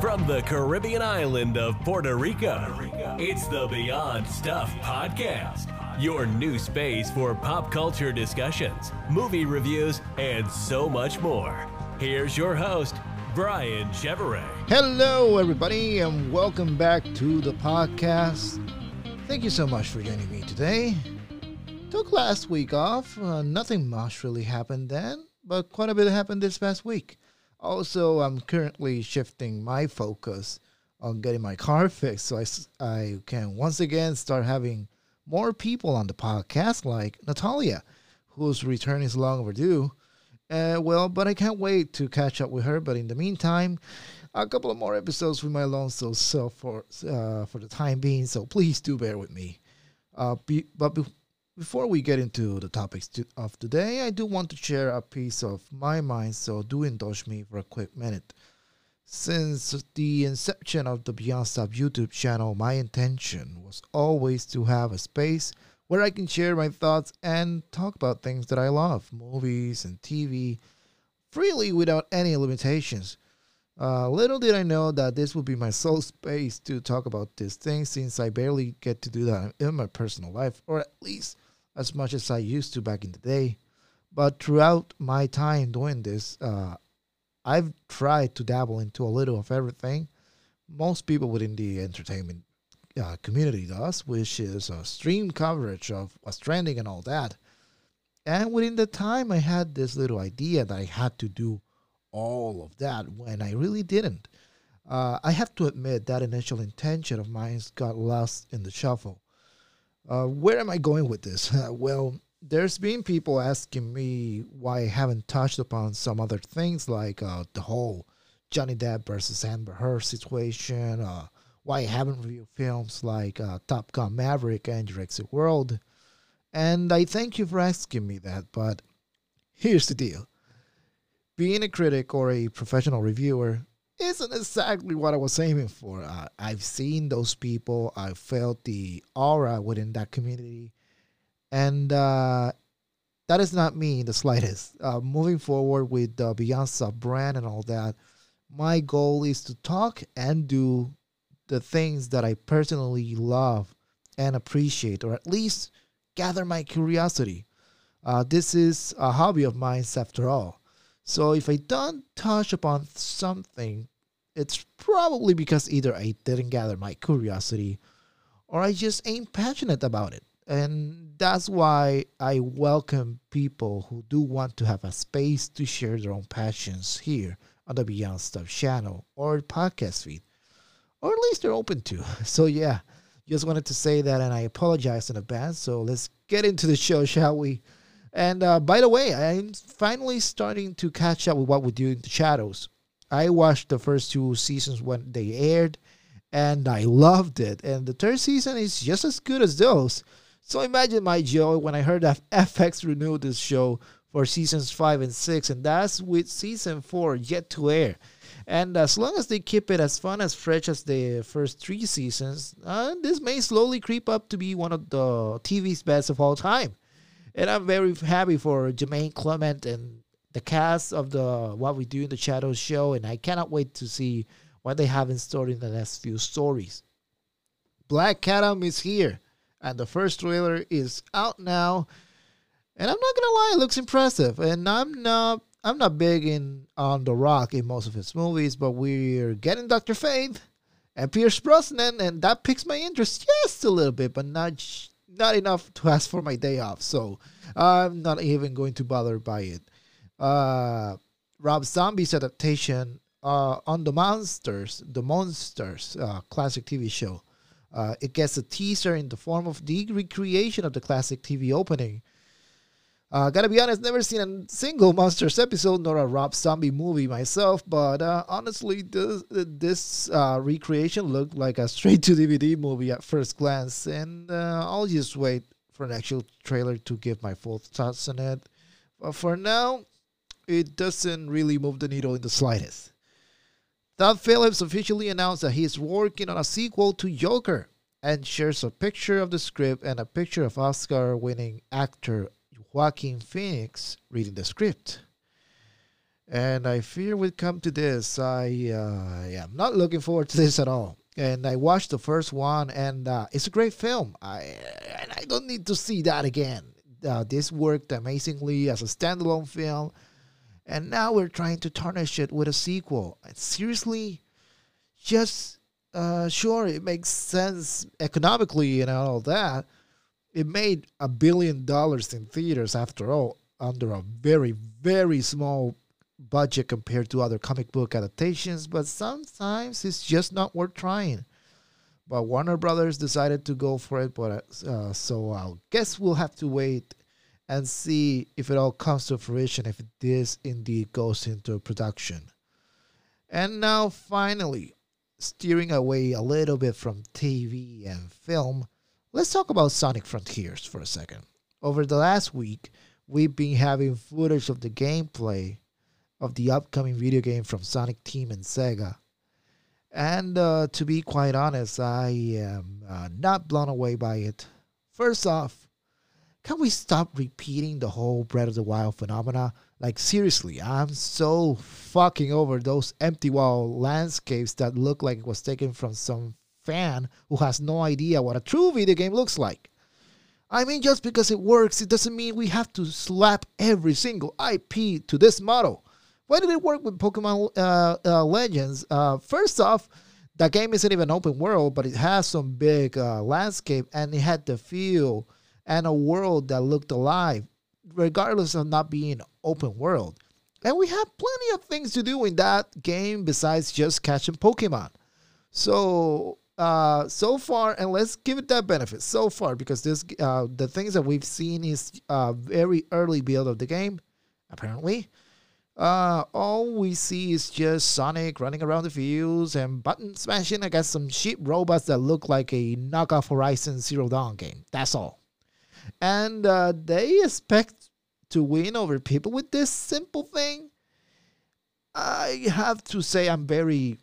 From the Caribbean island of Puerto Rico, it's the Beyond Stuff Podcast. Your new space for pop culture discussions, movie reviews, and so much more. Here's your host, Brian Chevrolet. Hello, everybody, and welcome back to the podcast. Thank you so much for joining me today. Took last week off. Uh, nothing much really happened then, but quite a bit happened this past week. Also, I'm currently shifting my focus on getting my car fixed so I, I can once again start having more people on the podcast, like Natalia, whose return is long overdue. Uh, well, but I can't wait to catch up with her. But in the meantime, a couple of more episodes with my Alonso self for uh, for the time being. So please do bear with me. Uh, be, but be, before we get into the topics to, of today, I do want to share a piece of my mind, so do indulge me for a quick minute. Since the inception of the Beyond Stuff YouTube channel, my intention was always to have a space where I can share my thoughts and talk about things that I love, movies and TV, freely without any limitations. Uh, little did I know that this would be my sole space to talk about these things since I barely get to do that in my personal life, or at least as much as I used to back in the day. But throughout my time doing this, uh, I've tried to dabble into a little of everything. Most people within the entertainment uh, community does, which is a stream coverage of what's trending and all that. And within the time, I had this little idea that I had to do all of that when I really didn't. Uh, I have to admit that initial intention of mine got lost in the shuffle. Uh, where am I going with this? well, there's been people asking me why I haven't touched upon some other things like uh, the whole Johnny Depp versus Amber Heard situation, uh, why I haven't reviewed films like uh, Top Gun Maverick and Jurassic World. And I thank you for asking me that, but here's the deal. Being a critic or a professional reviewer isn't exactly what I was aiming for. Uh, I've seen those people. I felt the aura within that community, and uh, that is not me in the slightest. Uh, moving forward with the Stuff brand and all that, my goal is to talk and do the things that I personally love and appreciate, or at least gather my curiosity. Uh, this is a hobby of mine, after all. So if I don't touch upon something, it's probably because either I didn't gather my curiosity or I just ain't passionate about it. And that's why I welcome people who do want to have a space to share their own passions here on the Beyond Stuff channel or podcast feed, or at least they're open to. So, yeah, just wanted to say that and I apologize in advance. So, let's get into the show, shall we? And uh, by the way, I'm finally starting to catch up with what we do in the shadows. I watched the first two seasons when they aired, and I loved it. And the third season is just as good as those. So imagine my joy when I heard that FX renewed this show for seasons five and six, and that's with season four yet to air. And as long as they keep it as fun as fresh as the first three seasons, uh, this may slowly creep up to be one of the TV's best of all time and I'm very happy for Jemaine Clement and the cast of the What We Do in the Shadows show, and I cannot wait to see what they have in store in the next few stories. Black Adam is here, and the first trailer is out now. And I'm not gonna lie, it looks impressive. And I'm not I'm not big in on The Rock in most of his movies, but we're getting Doctor Fate and Pierce Brosnan, and that piques my interest just a little bit, but not not enough to ask for my day off, so I'm not even going to bother by it. Uh, Rob Zombie's adaptation uh, on the Munsters, the Munsters uh, classic TV show. Uh, it gets a teaser in the form of the recreation of the classic TV opening. Uh, gotta be honest, never seen a single Munsters episode nor a Rob Zombie movie myself, but uh, honestly, this, this uh, recreation looked like a straight to DVD movie at first glance, and uh, I'll just wait for an actual trailer to give my full thoughts on it. But for now, it doesn't really move the needle in the slightest. Todd Phillips officially announced that he is working on a sequel to Joker and shares a picture of the script and a picture of Oscar winning actor Joaquin Phoenix reading the script. And I fear we come to this. I uh, am not looking forward to this at all. And I watched the first one, and uh, it's a great film. I and I don't need to see that again. Uh, this worked amazingly as a standalone film, and now we're trying to tarnish it with a sequel. Seriously, just uh, sure, it makes sense economically and all that. It made a billion dollars in theaters after all, under a very, very small budget compared to other comic book adaptations, but sometimes it's just not worth trying. But Warner Brothers decided to go for it, but uh, so I guess we'll have to wait and see if it all comes to fruition, if this indeed goes into production. And now, finally, steering away a little bit from TV and film, let's talk about Sonic Frontiers for a second. Over the last week, we've been having footage of the gameplay of the upcoming video game from Sonic Team and Sega. And uh, to be quite honest, I am uh, not blown away by it. First off, can we stop repeating the whole Breath of the Wild phenomena? Like, seriously, I'm so fucking over those empty wall landscapes that look like it was taken from some fan who has no idea what a true video game looks like. I mean, just because it works, it doesn't mean we have to slap every single IP to this model. Why did it work with Pokemon uh, uh, Legends? Uh, first off, the game isn't even open world, but it has some big uh, landscape and it had the feel and a world that looked alive, regardless of not being open world. And we have plenty of things to do in that game besides just catching Pokemon. So uh, so far, and let's give it that benefit so far because this uh, the things that we've seen is a very early build of the game, apparently. Uh, all we see is just Sonic running around the fields and button smashing against some cheap robots that look like a knockoff Horizon Zero Dawn game. That's all. And uh, they expect to win over people with this simple thing. I have to say, I'm very,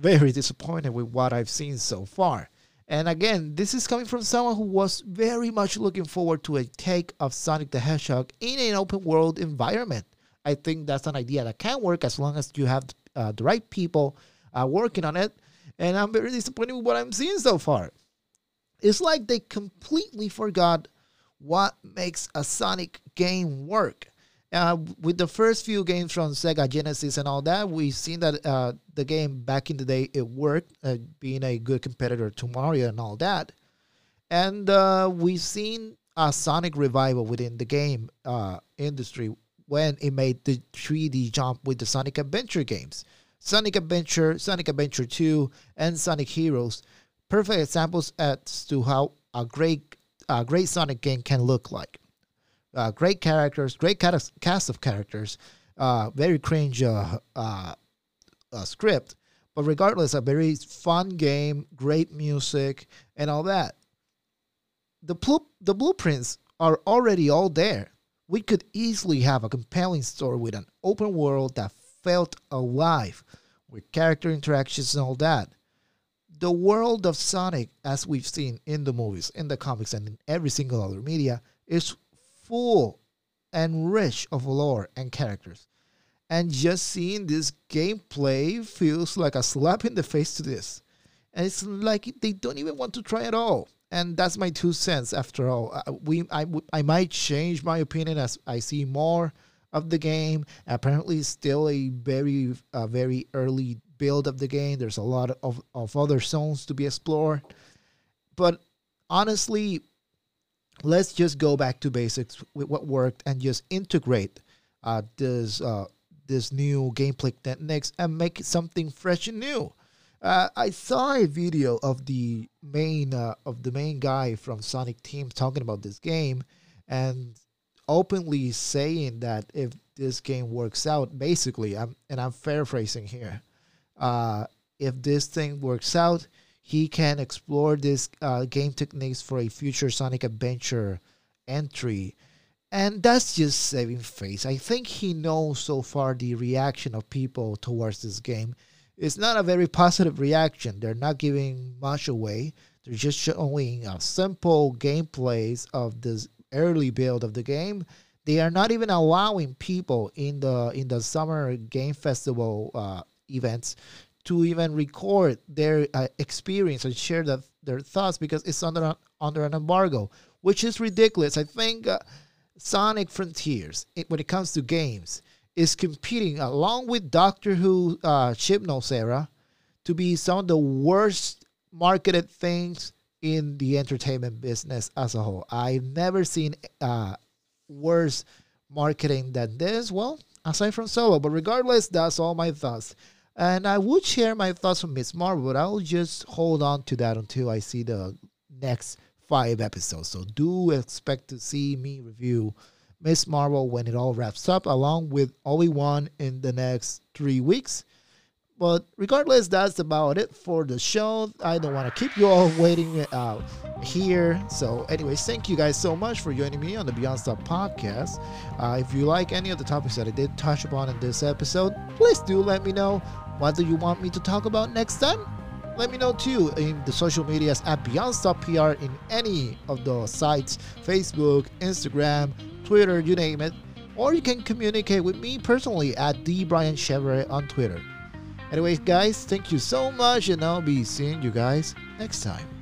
very disappointed with what I've seen so far. And again, this is coming from someone who was very much looking forward to a take of Sonic the Hedgehog in an open world environment. I think that's an idea that can work as long as you have uh, the right people uh, working on it. And I'm very disappointed with what I'm seeing so far. It's like they completely forgot what makes a Sonic game work. Uh, with the first few games from Sega Genesis and all that, we've seen that uh, the game back in the day it worked, uh, being a good competitor to Mario and all that. And uh, we've seen a Sonic revival within the game uh, industry when it made the 3D jump with the Sonic Adventure games. Sonic Adventure, Sonic Adventure 2, and Sonic Heroes, perfect examples as to how a great, a great Sonic game can look like. Uh, great characters, great cast of characters, uh, very cringe uh, uh, uh, script, but regardless, a very fun game, great music, and all that. The, pl- the blueprints are already all there we could easily have a compelling story with an open world that felt alive, with character interactions and all that. The world of Sonic, as we've seen in the movies, in the comics, and in every single other media, is full and rich of lore and characters. And just seeing this gameplay feels like a slap in the face to this. And it's like they don't even want to try at all and that's my two cents. After all, we I, I might change my opinion as I see more of the game. Apparently, it's still a very very early build of the game. There's a lot of of other zones to be explored, but honestly, let's just go back to basics with what worked and just integrate uh, this uh, this new gameplay techniques and make something fresh and new. Uh, I saw a video of the main uh, of the main guy from Sonic Team talking about this game, and openly saying that if this game works out, basically, I'm and I'm paraphrasing here, uh, if this thing works out, he can explore this uh, game techniques for a future Sonic Adventure entry. And that's just saving face. I think he knows so far the reaction of people towards this game it's not a very positive reaction. They're not giving much away. They're just showing a simple gameplays of this early build of the game. they are not even allowing people in the in the summer game festival uh, events to even record their uh, experience and share the, their thoughts because it's under under an embargo, which is ridiculous. I think uh, Sonic Frontiers, it, when it comes to games, is competing along with Doctor Who uh, Hypnos era to be some of the worst marketed things in the entertainment business as a whole. I've never seen uh, worse marketing than this. Well, aside from Solo, but regardless, that's all my thoughts. And I would share my thoughts on Miss Marvel, but I'll just hold on to that until I see the next five episodes. So do expect to see me review Miss Marvel when it all wraps up, along with Obi Wan in the next three weeks. But regardless, that's about it for the show. I don't want to keep you all waiting uh, here. So, anyways, thank you guys so much for joining me on the Beyond Stuff podcast. Uh, if you like any of the topics that I did touch upon in this episode, please do let me know. What do you want me to talk about next time? Let me know too in the social medias at Beyond Stuff PR in any of the sites Facebook, Instagram, Twitter, you name it. Or you can communicate with me personally at D. Brian Chevrolet on Twitter. Anyways, guys, thank you so much, and I'll be seeing you guys next time.